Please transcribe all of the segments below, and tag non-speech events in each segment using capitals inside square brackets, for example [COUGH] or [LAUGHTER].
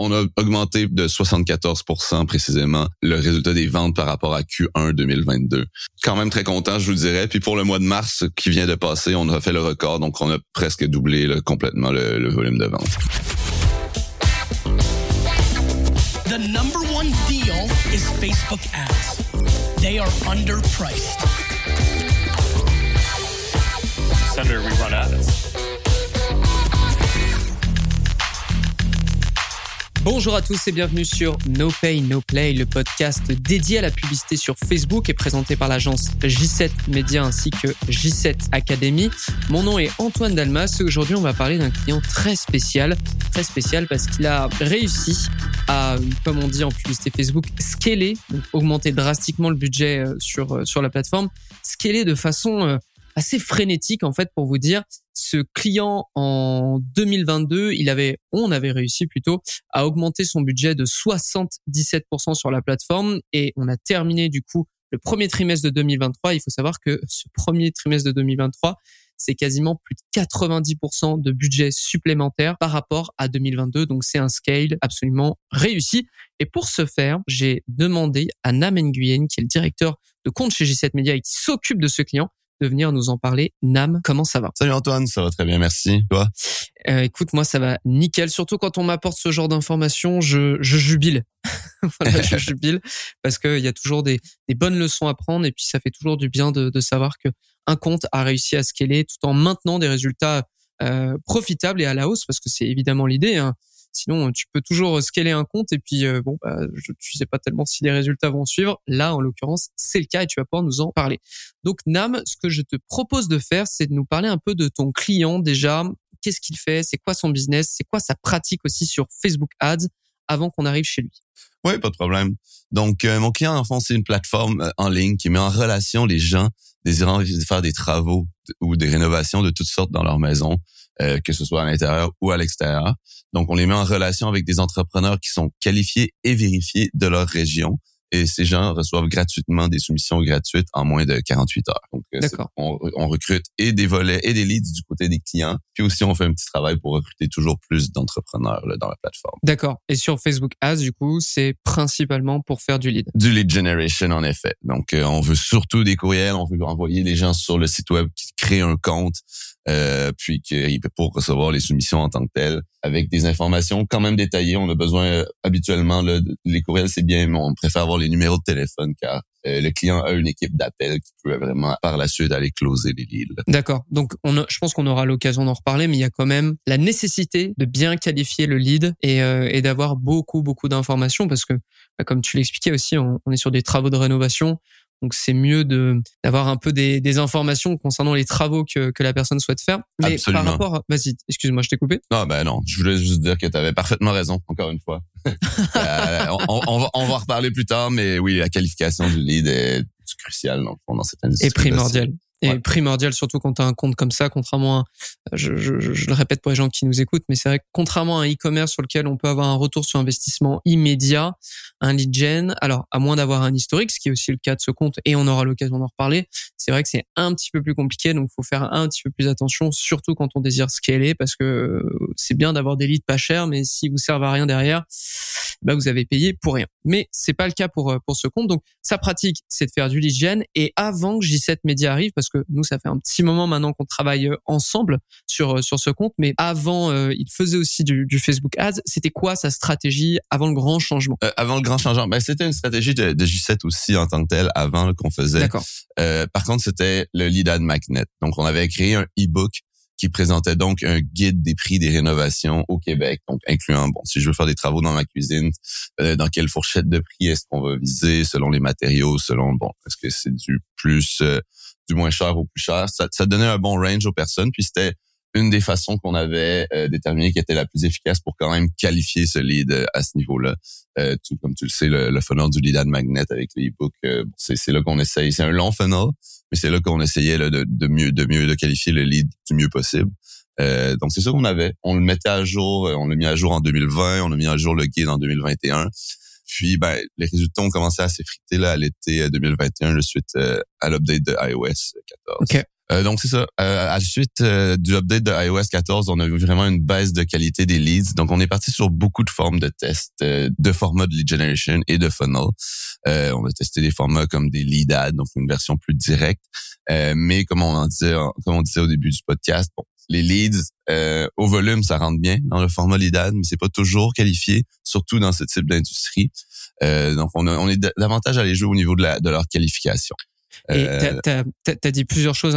On a augmenté de 74% précisément le résultat des ventes par rapport à Q1 2022. Quand même très content, je vous dirais. Puis pour le mois de mars qui vient de passer, on a fait le record, donc on a presque doublé complètement le, le volume de vente. The number one deal is Facebook ads. They are underpriced. Senator, we run ads. Bonjour à tous et bienvenue sur No Pay No Play, le podcast dédié à la publicité sur Facebook et présenté par l'agence J7 Media ainsi que J7 Academy. Mon nom est Antoine Dalmas et aujourd'hui on va parler d'un client très spécial, très spécial parce qu'il a réussi à, comme on dit en publicité Facebook, scaler, donc augmenter drastiquement le budget euh, sur, euh, sur la plateforme, scaler de façon euh, assez frénétique en fait pour vous dire ce client en 2022, il avait, on avait réussi plutôt à augmenter son budget de 77% sur la plateforme et on a terminé du coup le premier trimestre de 2023. Il faut savoir que ce premier trimestre de 2023, c'est quasiment plus de 90% de budget supplémentaire par rapport à 2022. Donc c'est un scale absolument réussi. Et pour ce faire, j'ai demandé à Nam Nguyen, qui est le directeur de compte chez J7 Media et qui s'occupe de ce client, de venir nous en parler. Nam, comment ça va? Salut Antoine, ça va très bien, merci. Toi? Euh, Écoute, moi ça va nickel. Surtout quand on m'apporte ce genre d'informations, je, je jubile. [LAUGHS] voilà, je [LAUGHS] jubile parce qu'il y a toujours des, des, bonnes leçons à prendre et puis ça fait toujours du bien de, de savoir que un compte a réussi à scaler tout en maintenant des résultats euh, profitables et à la hausse parce que c'est évidemment l'idée. Hein. Sinon, tu peux toujours scaler un compte et puis euh, bon, bah, je, tu sais pas tellement si les résultats vont suivre. Là, en l'occurrence, c'est le cas et tu vas pouvoir nous en parler. Donc Nam, ce que je te propose de faire, c'est de nous parler un peu de ton client déjà. Qu'est-ce qu'il fait? C'est quoi son business? C'est quoi sa pratique aussi sur Facebook Ads avant qu'on arrive chez lui? Oui, pas de problème. Donc, euh, mon client, en fond, c'est une plateforme euh, en ligne qui met en relation les gens désirant faire des travaux ou des rénovations de toutes sortes dans leur maison. Euh, que ce soit à l'intérieur ou à l'extérieur. Donc, on les met en relation avec des entrepreneurs qui sont qualifiés et vérifiés de leur région. Et ces gens reçoivent gratuitement des soumissions gratuites en moins de 48 heures. Donc, euh, on, on, recrute et des volets et des leads du côté des clients. Puis aussi, on fait un petit travail pour recruter toujours plus d'entrepreneurs dans la plateforme. D'accord. Et sur Facebook Ads, du coup, c'est principalement pour faire du lead? Du lead generation, en effet. Donc, euh, on veut surtout des courriels. On veut envoyer les gens sur le site web qui créent un compte euh, puis qu'il peut pour recevoir les soumissions en tant que telles, avec des informations quand même détaillées. On a besoin euh, habituellement les courriels, c'est bien, mais on préfère avoir les numéros de téléphone car euh, le client a une équipe d'appel qui peut vraiment par la suite aller closer les leads. D'accord. Donc on je pense qu'on aura l'occasion d'en reparler, mais il y a quand même la nécessité de bien qualifier le lead et, et d'avoir beaucoup beaucoup d'informations parce que bah, comme tu l'expliquais aussi, on est sur des travaux de rénovation. Donc c'est mieux de d'avoir un peu des, des, informations concernant les travaux que, que la personne souhaite faire. Mais Absolument. par rapport, vas-y, excuse-moi, je t'ai coupé. Non, ben non, je voulais juste dire que tu avais parfaitement raison. Encore une fois, [LAUGHS] euh, on, on, va on va reparler plus tard, mais oui, la qualification du lead est cruciale dans, dans cette industrie. Et primordial et primordial surtout quand tu as un compte comme ça contrairement à je, je, je, le répète pour les gens qui nous écoutent mais c'est vrai que contrairement à un e-commerce sur lequel on peut avoir un retour sur investissement immédiat un lead gen alors à moins d'avoir un historique ce qui est aussi le cas de ce compte et on aura l'occasion d'en reparler c'est vrai que c'est un petit peu plus compliqué donc faut faire un petit peu plus attention surtout quand on désire scaler parce que c'est bien d'avoir des leads pas chers mais si vous servent à rien derrière bah vous avez payé pour rien mais c'est pas le cas pour pour ce compte donc sa pratique c'est de faire du lead gen et avant que J7 Media arrive parce que nous, ça fait un petit moment maintenant qu'on travaille euh, ensemble sur euh, sur ce compte. Mais avant, euh, il faisait aussi du, du Facebook Ads. C'était quoi sa stratégie avant le grand changement? Euh, Avant le grand changement, ben, c'était une stratégie de, de, J7 aussi en tant que tel avant qu'on faisait. D'accord. Euh, par contre, c'était le lead ad magnet. Donc, on avait créé un e-book qui présentait donc un guide des prix des rénovations au Québec, donc incluant bon si je veux faire des travaux dans ma cuisine, euh, dans quelle fourchette de prix est-ce qu'on va viser selon les matériaux, selon bon est-ce que c'est du plus euh, du moins cher au plus cher? Ça, ça donnait un bon range aux personnes. Puis c'était une des façons qu'on avait euh, déterminé qui était la plus efficace pour quand même qualifier ce lead euh, à ce niveau-là. Euh, tout, comme tu le sais, le, le funnel du lead ad magnet avec les e-books, euh, c'est là qu'on essaye. C'est un long funnel, mais c'est là qu'on essayait là, de, de, mieux, de mieux de qualifier le lead du mieux possible. Euh, donc c'est ça qu'on avait. On le mettait à jour, on l'a mis à jour en 2020, on a mis à jour le guide en 2021. Puis, ben, les résultats ont commencé à s'effriter là à l'été 2021, euh, suite à l'update de iOS 14. Okay. Euh, donc c'est ça. Euh, à la suite euh, du update de iOS 14, on a vu vraiment une baisse de qualité des leads. Donc on est parti sur beaucoup de formes de tests, de formats de lead generation et de funnel. on a testé des formats comme des lead ads, donc une version plus directe. mais comme on en disait, comme on disait au début du podcast, bon, les leads au volume, ça rentre bien dans le format lead ad, mais c'est pas toujours qualifié, surtout dans ce type d'industrie. donc on, on est davantage les jouer au niveau de, la, de leur qualification. Et euh, tu as, dit plusieurs choses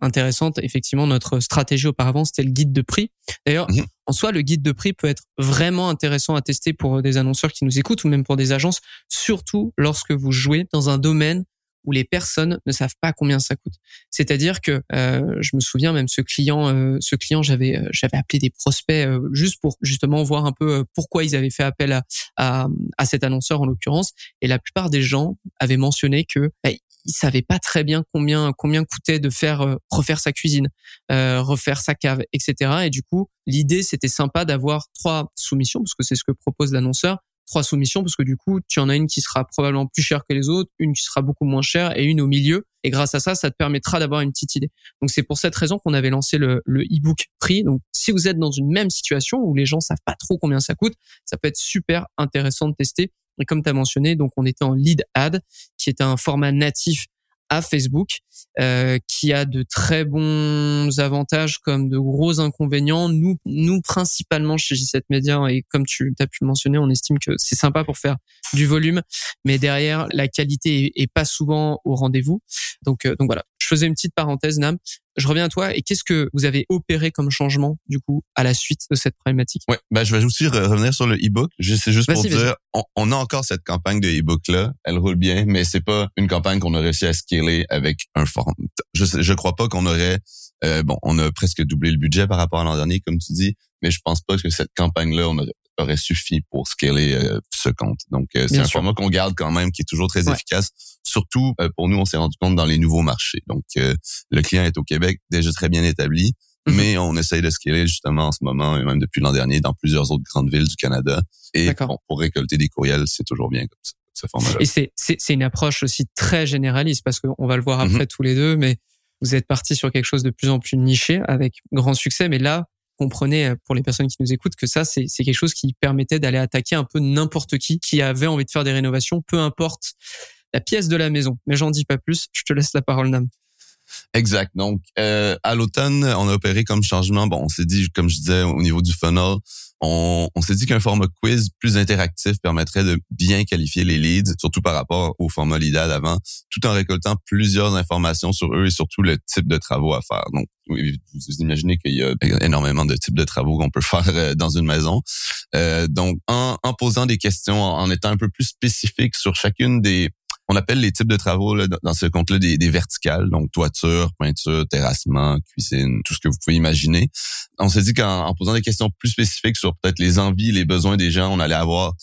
intéressantes. Effectivement, notre stratégie auparavant, c'était le guide de prix. D'ailleurs, mhm. en soi, le guide de prix peut être vraiment intéressant à tester pour des annonceurs qui nous écoutent ou même pour des agences, surtout lorsque vous jouez dans un domaine où les personnes ne savent pas combien ça coûte. C'est-à-dire que euh, je me souviens même ce client, euh, ce client, j'avais euh, j'avais appelé des prospects juste pour justement voir un peu pourquoi ils avaient fait appel à, à, à cet annonceur en l'occurrence. Et la plupart des gens avaient mentionné que bah, il savait pas très bien combien combien coûtait de faire euh, refaire sa cuisine, euh, refaire sa cave, etc. Et du coup, l'idée c'était sympa d'avoir trois soumissions parce que c'est ce que propose l'annonceur. Trois soumissions parce que du coup, tu en as une qui sera probablement plus chère que les autres, une qui sera beaucoup moins chère et une au milieu. Et grâce à ça, ça te permettra d'avoir une petite idée. Donc c'est pour cette raison qu'on avait lancé le, le e-book prix. Donc si vous êtes dans une même situation où les gens savent pas trop combien ça coûte, ça peut être super intéressant de tester et comme tu as mentionné, donc on était en lead ad, qui est un format natif à Facebook, euh, qui a de très bons avantages comme de gros inconvénients. Nous, nous principalement chez J7 Media, et comme tu as pu le mentionner, on estime que c'est sympa pour faire du volume, mais derrière, la qualité est, pas souvent au rendez-vous. Donc, euh, donc voilà. Je faisais une petite parenthèse, Nam je reviens à toi et qu'est-ce que vous avez opéré comme changement du coup à la suite de cette problématique? Ouais, bah je vais aussi revenir sur le e-book. C'est juste pour dire, on, a encore cette campagne de e-book là, elle roule bien, mais c'est pas une campagne qu'on a réussi à scaler avec un format. Je je crois pas qu'on aurait euh, bon, on a presque doublé le budget par rapport à l'an dernier, comme tu dis, mais je pense pas que cette campagne-là, on aurait suffi pour scaler euh, ce compte. Donc, euh, c'est un format qu'on garde quand même, qui est toujours très efficace. Surtout, pour nous, on s'est rendu compte dans les nouveaux marchés. Donc, le client est au Québec, déjà très bien établi, mhm. mais on essaye de scaler justement en ce moment, et même depuis l'an dernier, dans plusieurs autres grandes villes du Canada. Et pour récolter des courriels, c'est toujours bien comme ça. Et c'est, c'est, une approche aussi très généraliste parce qu'on va le voir après mhm. tous les deux, mais vous êtes parti sur quelque chose de plus en plus niché avec grand succès. Mais là, comprenez euh, pour les personnes qui nous écoutent que ça, c'est quelque chose qui permettait d'aller attaquer un peu n'importe qui qui avait envie de faire des rénovations, peu importe la pièce de la maison. Mais j'en dis pas plus. Je te laisse la parole, Nam. Exact. Donc, euh, à l'automne, on a opéré comme changement. Bon, on s'est dit, comme je disais, au niveau du funnel, on, on s'est dit qu'un format quiz plus interactif permettrait de bien qualifier les leads, surtout par rapport au format LIDA d'avant, tout en récoltant plusieurs informations sur eux et surtout le type de travaux à faire. Donc, vous imaginez qu'il y a énormément de types de travaux qu'on peut [LAUGHS] faire euh, dans une maison. Euh, donc, en, en posant des questions, en étant un peu plus spécifique sur chacune des on appelle les types de travaux dans ce compte-là des, verticales, donc toiture, peinture, terrassement, cuisine, tout ce que vous pouvez imaginer. On s'est dit qu'en posant des questions plus spécifiques sur peut-être les envies, les besoins des gens, on allait avoir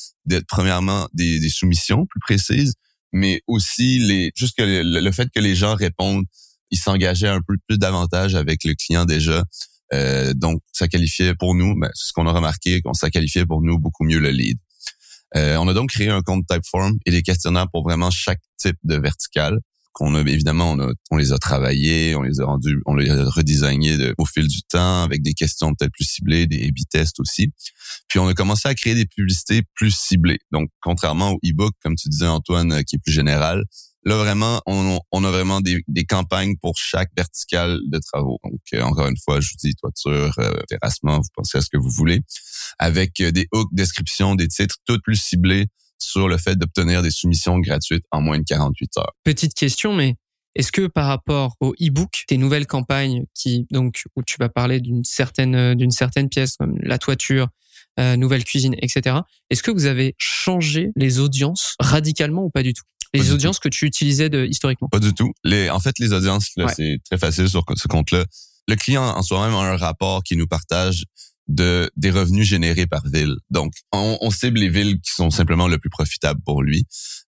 premièrement des, soumissions plus précises, mais aussi les juste que le, fait que les gens répondent, ils s'engageaient un peu plus davantage avec le client déjà. Euh, donc, ça qualifiait pour nous, ben, c'est ce qu'on a remarqué, qu'on ça qualifiait pour nous beaucoup mieux le lead. Euh, on a donc créé un compte Typeform et des questionnaires pour vraiment chaque type de vertical qu'on a évidemment on, on, les a travaillés, on les a rendus, on les a redesignés au fil du temps avec des questions peut-être plus ciblées, des A/B tests aussi. Puis on a commencé à créer des publicités plus ciblées. Donc contrairement au e-book comme tu disais Antoine euh, qui est plus général, Là, vraiment, on, on a vraiment des, des, campagnes pour chaque verticale de travaux. Donc, euh, encore une fois, je vous dis toiture, euh, terrassement, vous pensez à ce que vous voulez, avec euh, des hooks, descriptions, des titres, tout plus ciblés sur le fait d'obtenir des soumissions gratuites en moins de 48 heures. Petite question, mais est-ce que par rapport au e-book, tes nouvelles campagnes qui donc où tu vas parler d'une certaine d'une certaine pièce comme la toiture, euh, nouvelle cuisine, etc. Est-ce que vous avez changé les audiences radicalement ou pas du tout? Les audiences que tu utilisais de, historiquement Pas du tout. Les, en fait, les audiences, c'est très facile sur ce compte-là. Le client en soi-même a un rapport qui nous partage de des revenus générés par ville. Donc, on, on, cible les villes qui sont simplement le plus profitables pour lui.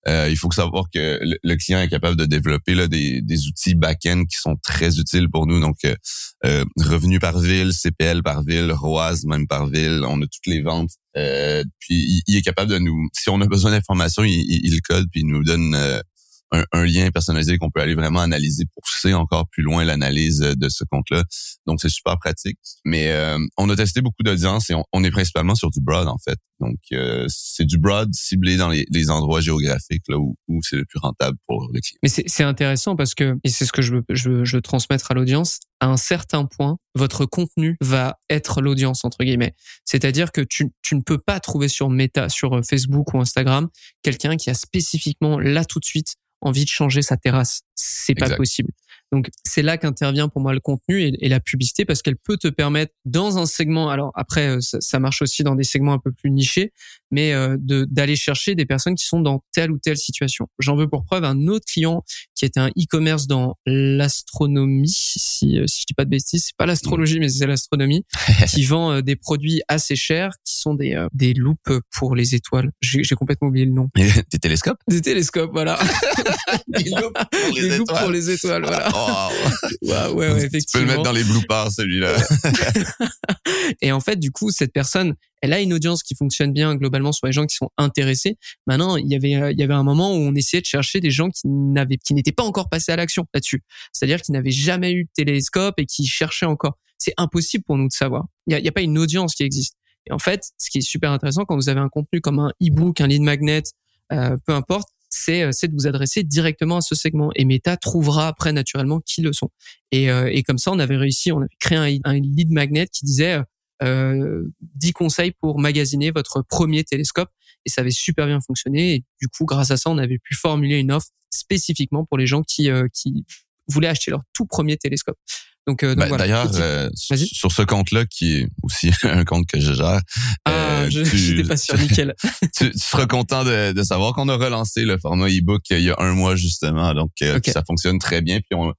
Euh, il faut savoir que le, client est capable de développer là, des, des outils back-end qui sont très utiles pour nous. Donc, euh, euh revenus par ville, CPL par ville, ROAS même par ville. On a toutes les ventes. Euh, puis, il, est capable de nous... Si on a besoin d'informations, il, il, code puis il nous donne... Euh, un, un lien personnalisé qu'on peut aller vraiment analyser, pousser encore plus loin l'analyse de ce compte-là. Donc, c'est super pratique. Mais euh, on a testé beaucoup d'audience et on, est principalement sur du broad, en fait. Donc, euh, c'est du broad ciblé dans les, les endroits géographiques là où, où c'est le plus rentable pour les clients. Mais c'est intéressant parce que, et c'est ce que je veux, je veux, je veux transmettre à l'audience, à un certain point, votre contenu va être l'audience, entre guillemets. C'est-à-dire que tu, tu ne peux pas trouver sur Meta, sur euh, Facebook ou Instagram, quelqu'un qui a spécifiquement là tout de suite envie de changer sa terrasse. C'est pas possible. Donc c'est là qu'intervient pour moi le contenu et, la publicité parce qu'elle peut te permettre dans un segment. Alors après euh, ça, marche aussi dans des segments un peu plus nichés, mais euh, de d'aller chercher des personnes qui sont dans telle ou telle situation. J'en veux pour preuve un autre client qui était un e-commerce dans l'astronomie. Si euh, si je dis pas de bêtises, c'est pas l'astrologie mais c'est l'astronomie [LAUGHS] qui vend des produits assez chers qui sont des des loupes pour les étoiles. J'ai complètement oublié le nom. [LAUGHS] des télescopes? Des télescopes, voilà. [LAUGHS] des loupes pour les, étoiles. pour les étoiles, voilà. ouais, ouais, effectivement. Tu peux le mettre dans les bloopers, celui-là. et en fait, du coup, cette personne, elle a une audience qui fonctionne bien globalement sur les gens qui sont intéressés. Maintenant, il y avait, euh, il y avait un moment où on essayait de chercher des gens qui n'avaient, qui n'étaient pas encore passés à l'action là-dessus. C'est-à-dire qui n'avaient jamais eu de télescope et qui cherchaient encore. C'est impossible pour nous de savoir. Il n'y a, pas une audience qui existe. Et en fait, ce qui est super intéressant quand vous avez un contenu comme un e-book, un lead magnet, euh, peu importe, c'est euh, c'est de vous adresser directement à ce segment et Meta trouvera après naturellement qui le sont et, euh, et comme ça on avait réussi on avait créé un, un lead magnet qui disait euh, 10 conseils pour magasiner votre premier télescope. Et ça avait super bien fonctionné. Et du coup grâce à ça on avait pu formuler une offre spécifiquement pour les gens qui euh, qui voulaient acheter leur tout premier télescope. Donc, euh, bah, D'ailleurs, euh, sur ce compte-là, qui est aussi [LAUGHS] un compte que je gère, ah, euh, je n'étais pas sûr, nickel. [LAUGHS] tu, seras content de, de savoir qu'on a relancé le format e-book il y a un mois justement, donc ça fonctionne très bien. Puis on,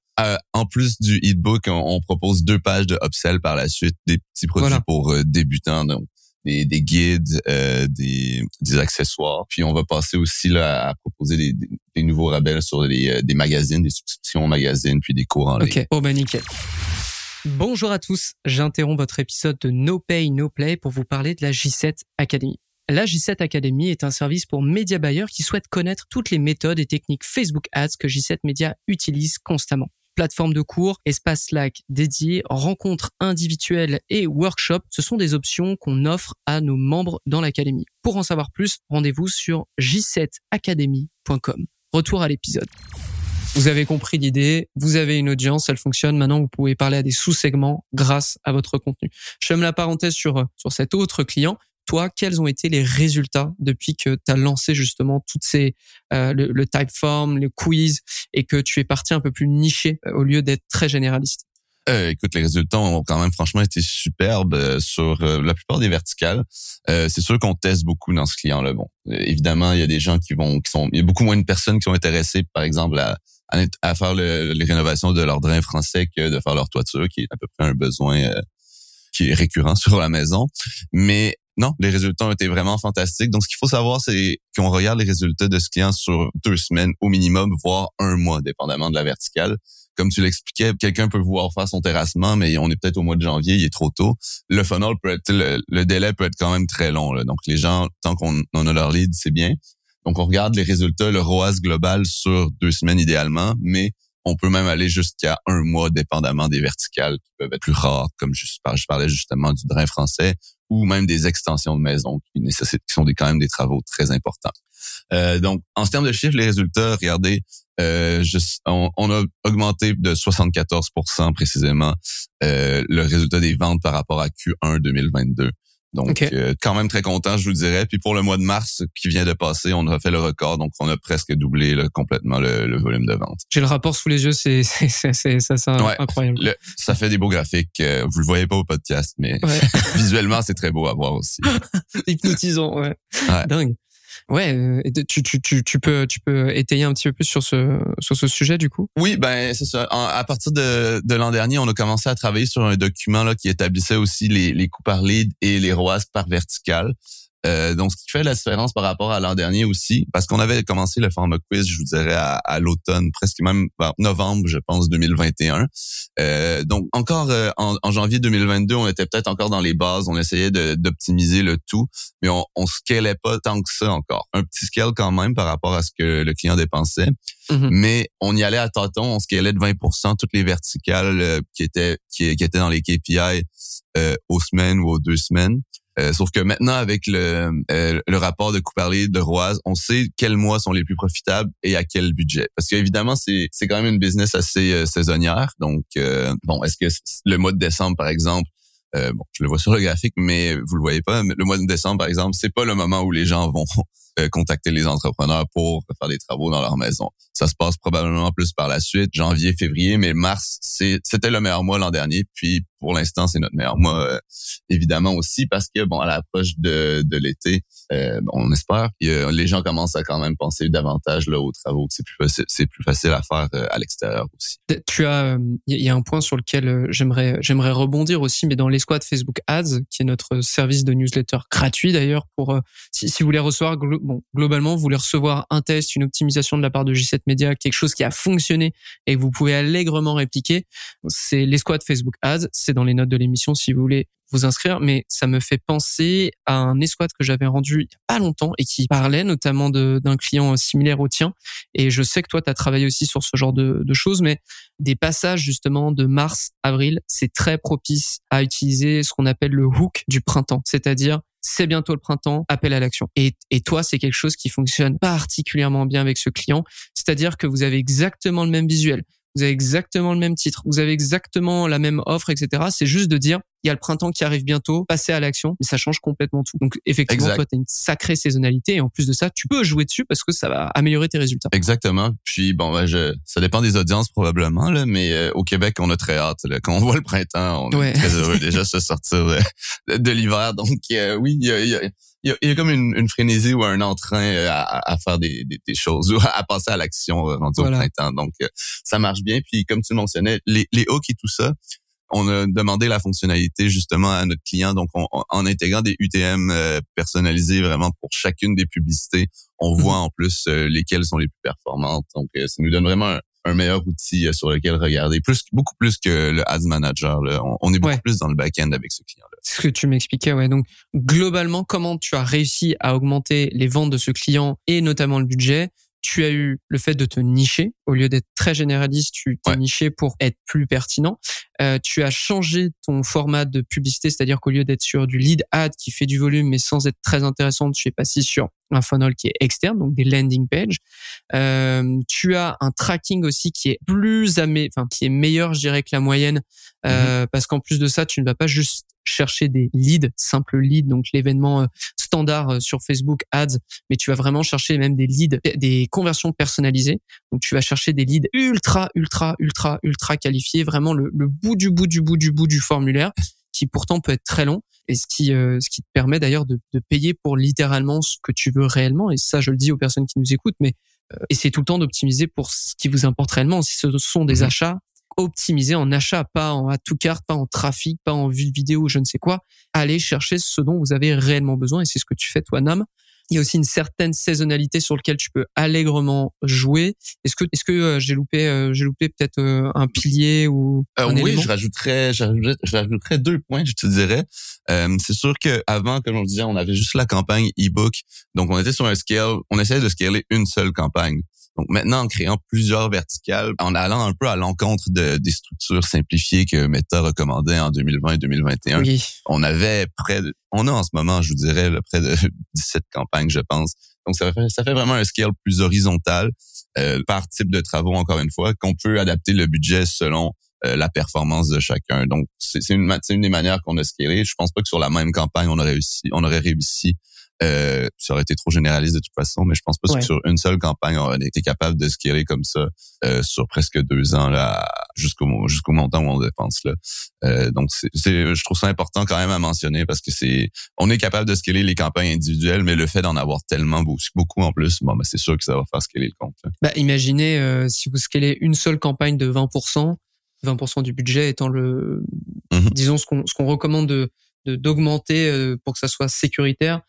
en plus du e-book, on, propose deux pages de upsell par la suite, des petits produits pour débutants. Donc des, des guides, euh, des, des, accessoires. Puis on va passer aussi là, à proposer des, des nouveaux rabais sur les, euh, des magazines, des subscriptions aux magazines, puis des cours en ligne. Ok, oh bah nickel. Bonjour à tous, j'interromps votre épisode de No Pay, No Play pour vous parler de la J7 Academy. La J7 Academy est un service pour média buyers qui souhaitent connaître toutes les méthodes et techniques Facebook Ads que J7 Media utilise constamment plateforme de cours, espace Slack dédié, rencontres individuelles et workshops, ce sont des options qu'on offre à nos membres dans l'académie. Pour en savoir plus, rendez-vous sur j7academy.com. Retour à l'épisode. Vous avez compris l'idée, vous avez une audience, elle fonctionne. Maintenant, vous pouvez parler à des sous-segments grâce à votre contenu. Je ferme la parenthèse sur, sur cet autre client toi, quels ont été les résultats depuis que tu as lancé justement toutes ces euh, le, le typeform, le quiz et que tu es parti un peu plus niché euh, au lieu d'être très généraliste? Euh, écoute, les résultats ont quand même franchement été superbes euh, sur la plupart des verticales. c'est sûr qu'on teste beaucoup dans ce client-là. Bon, évidemment, il y a des gens qui vont, qui sont, il y a beaucoup moins de personnes qui sont intéressées, par exemple, à, à, faire les rénovations de leur drain français que de faire leur toiture, qui est à peu près un besoin qui est récurrent [LAUGHS] sur la maison. Mais non, les résultats ont été vraiment fantastiques. Donc, ce qu'il faut savoir, c'est qu'on regarde les résultats de ce client sur deux semaines au minimum, voire un mois, dépendamment de la verticale. Comme tu l'expliquais, quelqu'un peut vouloir faire son terrassement, mais on est peut-être au mois de janvier, il est trop tôt. Le funnel peut être, le, délai peut être quand même très long. Donc, les gens, tant qu'on a leur lead, c'est bien. Donc, on regarde les résultats, le ROAS global sur deux semaines idéalement, mais on peut même aller jusqu'à un mois, dépendamment des verticales qui peuvent être plus rares, comme je, parlais justement du drain français, ou même des extensions de maison qui nécessitent, sont des, quand même des travaux très importants. Euh, donc, en termes de chiffres, les résultats, regardez, euh, on, on, a augmenté de 74% précisément euh, le résultat des ventes par rapport à Q1 2022. Donc, euh, quand même très content, je vous dirais. Puis pour le mois de mars qui vient de passer, on a fait le record, donc on a presque doublé complètement le, volume de vente. J'ai le rapport sous les yeux, c'est [LAUGHS] c'est incroyable. ça fait des beaux graphiques. Euh, vous le voyez pas au podcast, mais [LAUGHS] visuellement c'est très beau à voir aussi. [LAUGHS] Hypnotisant, ouais. ouais. Dingue. Ouais, euh, tu, tu, tu, tu, peux tu peux étayer un petit peu plus sur ce sur ce sujet du coup? Oui, ben c'est ça. à partir de, de l'an dernier, on a commencé à travailler sur un document là qui établissait aussi les les coûts par lead et les ROAS par vertical. Euh, donc, ce qui fait la différence par rapport à l'an dernier aussi, parce qu'on avait commencé le format quiz, je vous dirais, à, l'automne, presque même vers novembre, je pense, 2021. Euh, donc, encore euh, en, janvier 2022, on était peut-être encore dans les bases, on essayait d'optimiser le tout, mais on, on scalait pas tant que ça encore. Un petit scale quand même par rapport à ce que le client dépensait, mm-hmm. mais on y allait à tâtons, on scalait de 20% toutes les verticales euh, qui étaient qui, qui étaient dans les KPI aux semaines ou aux deux semaines. Euh, sauf que maintenant, avec le, euh, le rapport de Couperlé de Roise, on sait quels mois sont les plus profitables et à quel budget. Parce qu'évidemment, c'est, c'est quand même une business assez euh, saisonnière. Donc, bon, est-ce que le mois de décembre, par exemple, bon, je le vois sur le graphique, mais vous le voyez pas. Mais le mois de décembre, par exemple, c'est pas le moment où les gens vont euh, contacter les entrepreneurs pour faire des travaux dans leur maison. Ça se passe probablement plus par la suite, janvier, février, mais mars, c'était le meilleur mois l'an dernier. Puis pour l'instant, c'est notre meilleur mois, euh, évidemment aussi, parce que bon, à l'approche de, de l'été, euh, on espère que les gens commencent à quand même penser davantage là aux travaux. Facile, c'est plus facile à faire à l'extérieur aussi. Tu as, il y a un point sur lequel j'aimerais rebondir aussi, mais dans les Facebook Ads, qui est notre service de newsletter gratuit d'ailleurs pour si, vous voulez recevoir bon, globalement, vous voulez recevoir un test, une optimisation de la part de J7 Media, quelque chose qui a fonctionné et que vous pouvez allègrement répliquer, c'est les squads Facebook Ads. C'est dans les notes de l'émission si vous voulez vous inscrire, mais ça me fait penser à un escouade que j'avais rendu il y a pas longtemps et qui parlait notamment d'un client similaire au tien. Et je sais que toi, tu as travaillé aussi sur ce genre de, de choses, mais des passages justement de mars, avril, c'est très propice à utiliser ce qu'on appelle le hook du printemps, c'est-à-dire c'est bientôt le printemps, appel à l'action. Et, et toi, c'est quelque chose qui fonctionne particulièrement bien avec ce client, c'est-à-dire que vous avez exactement le même visuel, vous avez exactement le même titre, vous avez exactement la même offre, etc. C'est juste de dire, il y a le printemps qui arrive bientôt, passer à l'action, et ça change complètement tout. Donc effectivement, toi, tu as une sacrée saisonnalité, et en plus de ça, tu peux jouer dessus parce que ça va améliorer tes résultats. Exactement. Puis bon, ben, je, ça dépend des audiences probablement, là, mais euh, au Québec, on a très hâte. Là. Quand on voit le printemps, on est très heureux déjà de se sortir de, l'hiver. Donc euh, oui, il y a, y a il y, a, comme une, une, frénésie ou un entrain euh, à, à faire des, des, des, choses ou à passer à l'action rendu au printemps. Donc, ça marche bien. Puis, comme tu le mentionnais, les, les hooks et tout ça, on a demandé la fonctionnalité justement à notre client. Donc, en intégrant des UTM euh, personnalisés vraiment pour chacune des publicités, on mhm. voit en plus euh, lesquelles sont les plus performantes. Donc, euh, ça nous donne vraiment un, meilleur outil sur lequel regarder, plus beaucoup plus que le Ads Manager. On, est beaucoup plus dans le back-end avec ce client-là. C'est ce que tu m'expliquais, ouais. Donc, globalement, comment tu as réussi à augmenter les ventes de ce client et notamment le budget tu as eu le fait de te nicher au lieu d'être très généraliste, tu t'es niché pour être plus pertinent. Euh, tu as changé ton format de publicité, c'est-à-dire qu'au lieu d'être sur du lead ad qui fait du volume mais sans être très intéressant, tu es passé sur un funnel qui est externe, donc des landing pages. Euh, tu as un tracking aussi qui est plus amé, enfin qui est meilleur, je dirais, que la moyenne, euh, mm-hmm. parce qu'en plus de ça, tu ne vas pas juste chercher des leads, simples leads, donc l'événement euh, standard euh, sur Facebook Ads, mais tu vas vraiment chercher même des leads, des conversions personnalisées. Donc tu vas chercher des leads ultra, ultra, ultra, ultra qualifiés, vraiment le, le bout du bout du bout du bout du formulaire, qui pourtant peut être très long et ce qui euh, ce qui te permet d'ailleurs de, de, payer pour littéralement ce que tu veux réellement. Et ça, je le dis aux personnes qui nous écoutent, mais essayez tout le temps d'optimiser pour ce qui vous importe réellement. Si ce sont des mmh achats, optimiser en achat, pas en à tout carte, pas en trafic, pas en vue vidéo, je ne sais quoi. Allez chercher ce dont vous avez réellement besoin et c'est ce que tu fais toi, Nam. Il y a aussi une certaine saisonnalité sur laquelle tu peux allègrement jouer. Est-ce que est-ce que euh, j'ai loupé euh, j'ai loupé peut-être euh, un pilier ou un oui, je rajouterais je rajouterais deux points, je te dirais. c'est sûr que avant, comme on disait, on avait juste la campagne ebook, donc on était sur un scale, on essayait de scaler une seule campagne. Donc maintenant, en créant plusieurs verticales, en allant un peu à l'encontre de, des structures simplifiées que Meta recommandait en 2020 et 2021, on avait près de, on a en ce moment, je vous dirais, près de [LAUGHS] 17 campagnes, je pense. Donc ça fait, ça fait vraiment un scale plus horizontal euh, par type de travaux, encore une fois, qu'on peut adapter le budget selon euh, la performance de chacun. Donc c'est une, une des manières qu'on a scalé. Je pense pas que sur la même campagne on aurait réussi, on aurait réussi euh, ça aurait été trop généraliste de toute façon, mais je pense pas que sur une seule campagne, on aurait été capable de scaler comme ça euh, sur presque deux ans là, jusqu'au jusqu'au montant où on dépense là. Euh, donc c'est, je trouve ça important quand même à mentionner parce que c'est, on est capable de scaler les campagnes individuelles, mais le fait d'en avoir tellement beaucoup en plus, bon, ben c'est sûr que ça va faire scaler le compte. Bah, imaginez si vous scalez une seule campagne de 20%, 20% du budget étant le, mm-hmm. disons ce qu'on ce qu'on recommande de d'augmenter pour que ça soit sécuritaire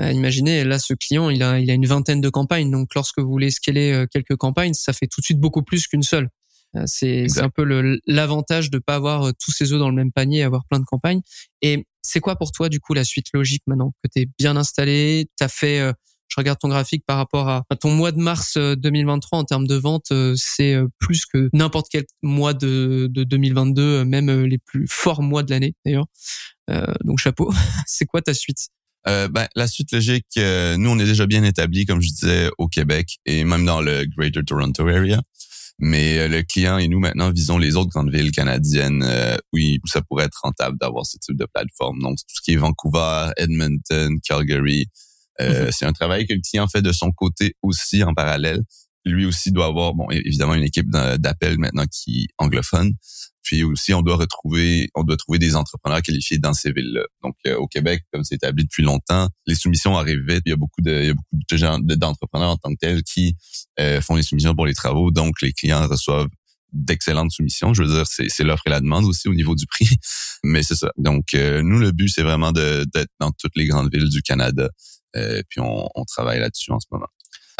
bah, imaginez, là, ce client, il a, il a une vingtaine de campagnes. Donc, lorsque vous voulez scaler euh, quelques campagnes, ça fait tout de suite beaucoup plus qu'une seule. Euh, c'est un peu l'avantage de pas avoir euh, tous ses œufs dans le même panier, avoir plein de campagnes. Et c'est quoi pour toi, du coup, la suite logique maintenant que tu es bien installé, tu as fait je regarde ton graphique par rapport à, ton mois de mars 2023 en termes de vente, c'est plus que n'importe quel mois de, de 2022, même les plus forts mois de l'année d'ailleurs. donc chapeau. [LAUGHS] c'est quoi ta suite? Euh, ben, la suite logique, euh, nous, on est déjà bien établi, comme je disais, au Québec et même dans le Greater Toronto Area. Mais euh, le client et nous, maintenant, visons les autres grandes villes canadiennes où, où, ça pourrait être rentable d'avoir ce type de plateforme. Donc, tout ce qui est Vancouver, Edmonton, Calgary. Mm-hmm. C'est un travail que le client fait de son côté aussi en parallèle. Lui aussi doit avoir, bon, évidemment, une équipe d'appel maintenant qui est anglophone. Puis aussi, on doit retrouver, on doit trouver des entrepreneurs qualifiés dans ces villes-là. Donc, euh, au Québec, comme c'est établi depuis longtemps, les soumissions arrivent vite. Il y a beaucoup de, il y a beaucoup de gens, d'entrepreneurs en tant que tels qui euh, font les soumissions pour les travaux. Donc, les clients reçoivent d'excellentes soumissions. Je veux dire, c'est l'offre et la demande aussi au niveau du prix. [LAUGHS] Mais c'est ça. Donc, euh, nous, le but, c'est vraiment d'être dans toutes les grandes villes du Canada. puis, on, on travaille là-dessus en ce moment.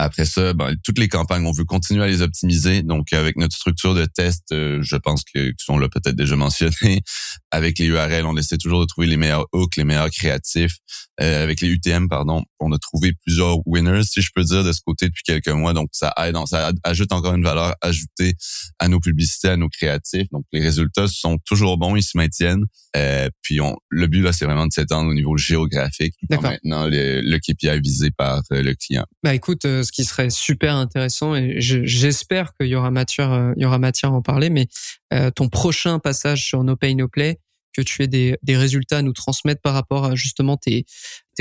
Après ça, ben, toutes les campagnes, on veut continuer à les optimiser. Donc, avec notre structure de test, euh, je pense que on l'a peut-être déjà mentionné. [LAUGHS] Avec les URL, on essaie toujours de trouver les meilleurs hooks, les meilleurs créatifs. Euh, avec les UTM, pardon, on a trouvé plusieurs winners, si je peux dire, de ce côté depuis quelques mois. Donc, ça aide, ça ajoute encore une valeur ajoutée à nos publicités, à nos créatifs. Donc, les résultats sont toujours bons, ils se maintiennent. Euh, puis, on, le but là, c'est vraiment de s'étendre au niveau géographique. Maintenant, le, le KPI visé par le client. Bah, écoute ce qui serait super intéressant et j'espère qu'il y aura matière, euh, à en parler. Mais euh, ton prochain passage sur No Pay No Play, que tu aies des, résultats à nous transmettre par rapport à justement tes,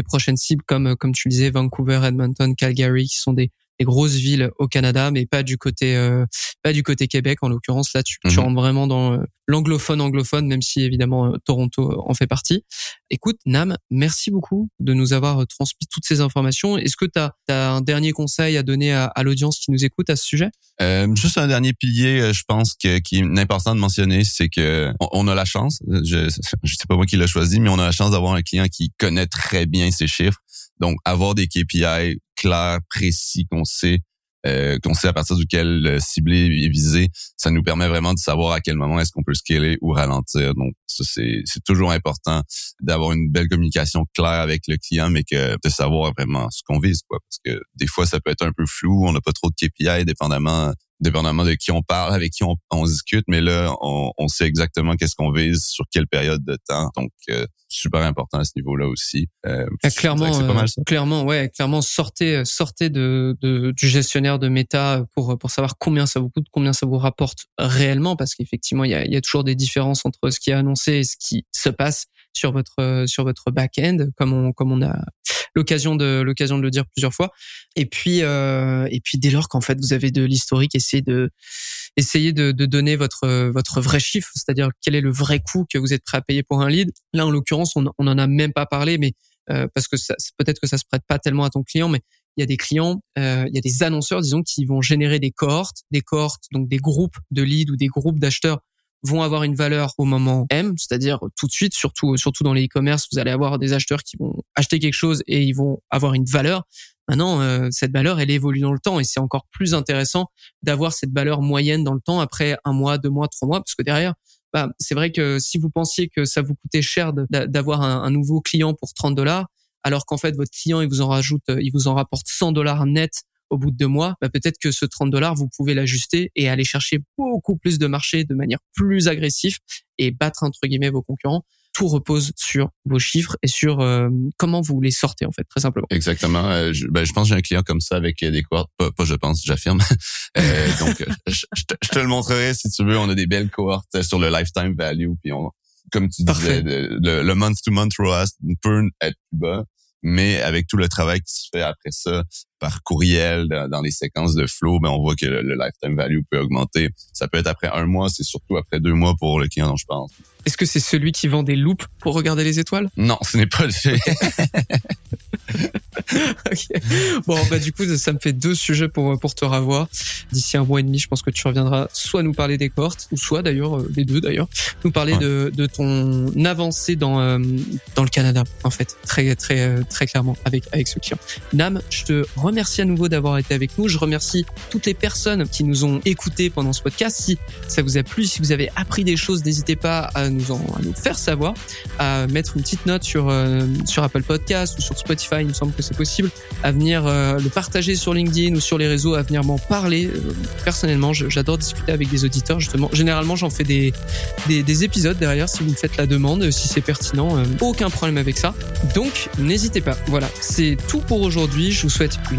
prochaines cibles comme comme tu disais Vancouver, Edmonton, Calgary, qui sont des des grosses villes au Canada, mais pas du côté euh, pas du côté Québec en l'occurrence. Là, tu, tu mhm. rentres vraiment dans euh, l'anglophone anglophone, même si évidemment euh, Toronto en fait partie. Écoute, Nam, merci beaucoup de nous avoir transmis toutes ces informations. Est-ce que tu as, un dernier conseil à donner à, l'audience qui nous écoute à ce sujet? Euh, Juste un dernier pilier, je pense que qui est important de mentionner, c'est que on, a la chance. Je, je sais pas moi qui l'a choisi, mais on a la chance d'avoir un client qui connaît très bien ses chiffres. Donc, avoir des KPI clair, précis, qu'on sait, euh, qu'on sait à partir duquel euh, cibler et viser, ça nous permet vraiment de savoir à quel moment est-ce qu'on peut scaler ou ralentir. Donc, c'est toujours important d'avoir une belle communication claire avec le client, mais que de savoir vraiment ce qu'on vise, quoi. Parce que des fois, ça peut être un peu flou, on n'a pas trop de KPI, dépendamment dépendamment de qui on parle, avec qui on, on discute, mais là, on, on sait exactement qu'est-ce qu'on vise, sur quelle période de temps. Donc, euh, super important à ce niveau-là aussi. Euh, ah, clairement, pas mal, ça. clairement, ouais, clairement, sortez, sortez de, de, du gestionnaire de méta pour pour savoir combien ça vous coûte, combien ça vous rapporte réellement, parce qu'effectivement, il y a, y a toujours des différences entre ce qui est annoncé et ce qui se passe sur votre sur votre back-end, comme on comme on a l'occasion de l'occasion de le dire plusieurs fois. Et puis euh, et puis dès lors qu'en fait vous avez de l'historique, essayez de essayer de, de, donner votre votre vrai chiffre, c'est-à-dire quel est le vrai coût que vous êtes prêt à payer pour un lead. Là en l'occurrence on on en a même pas parlé, mais euh, parce que peut-être que ça se prête pas tellement à ton client, mais il y a des clients, euh, il y a des annonceurs, disons, qui vont générer des cohortes, des cohortes, donc des groupes de leads ou des groupes d'acheteurs vont avoir une valeur au moment M, c'est-à-dire tout de suite, surtout surtout dans les e-commerce, vous allez avoir des acheteurs qui vont acheter quelque chose et ils vont avoir une valeur. Maintenant, euh, cette valeur, elle évolue dans le temps et c'est encore plus intéressant d'avoir cette valeur moyenne dans le temps après un mois, deux mois, trois mois, parce que derrière, bah, c'est vrai que si vous pensiez que ça vous coûtait cher d'avoir un, nouveau client pour 30 dollars, alors qu'en fait votre client il vous en rajoute, il vous en rapporte 100 dollars net au bout de deux mois, bah peut-être que ce 30 dollars, vous pouvez l'ajuster et aller chercher beaucoup plus de marché de manière plus agressive et battre entre guillemets vos concurrents. Tout repose sur vos chiffres et sur euh, comment vous les sortez en fait, très simplement. Exactement. Euh, je, ben, je pense que j'ai un client comme ça avec des cohortes. Pas, pas je pense, j'affirme. [LAUGHS] euh, donc, je, je, te le montrerai si tu veux. On a des belles cohortes sur le lifetime value. Puis on, comme tu disais, le, le month-to-month ROAS peut être plus bas mais avec tout le travail qui se fait après ça, par courriel dans les séquences de flow, ben on voit que le, lifetime value peut augmenter. Ça peut être après un mois, c'est surtout après deux mois pour le client dont je pense. Est-ce que c'est celui qui vend des loupes pour regarder les étoiles? Non, ce n'est pas le fait. [LAUGHS] Bon, bah du coup, ça me fait deux sujets pour pour te revoir. D'ici un mois et demi, je pense que tu reviendras soit nous parler des cohortes, ou soit d'ailleurs euh, les deux d'ailleurs, nous parler de, de ton avancée dans euh, dans le Canada, en fait, très très euh, très clairement avec avec ce client. Nam, je te remercie à nouveau d'avoir été avec nous. Je remercie toutes les personnes qui nous ont écoutés pendant ce podcast. Si ça vous a plu, si vous avez appris des choses, n'hésitez pas à nous en faire savoir, à mettre une petite note sur sur Apple Podcast ou sur Spotify. Il me semble que c'est possible. À venir le partager sur LinkedIn ou sur les réseaux, à venir m'en parler. Personnellement, j'adore discuter avec des auditeurs justement. Généralement, j'en fais des, des, épisodes derrière si vous me faites la demande, si c'est pertinent. Euh, aucun problème avec ça. Donc, n'hésitez pas. Voilà, c'est tout pour aujourd'hui. Je vous souhaite une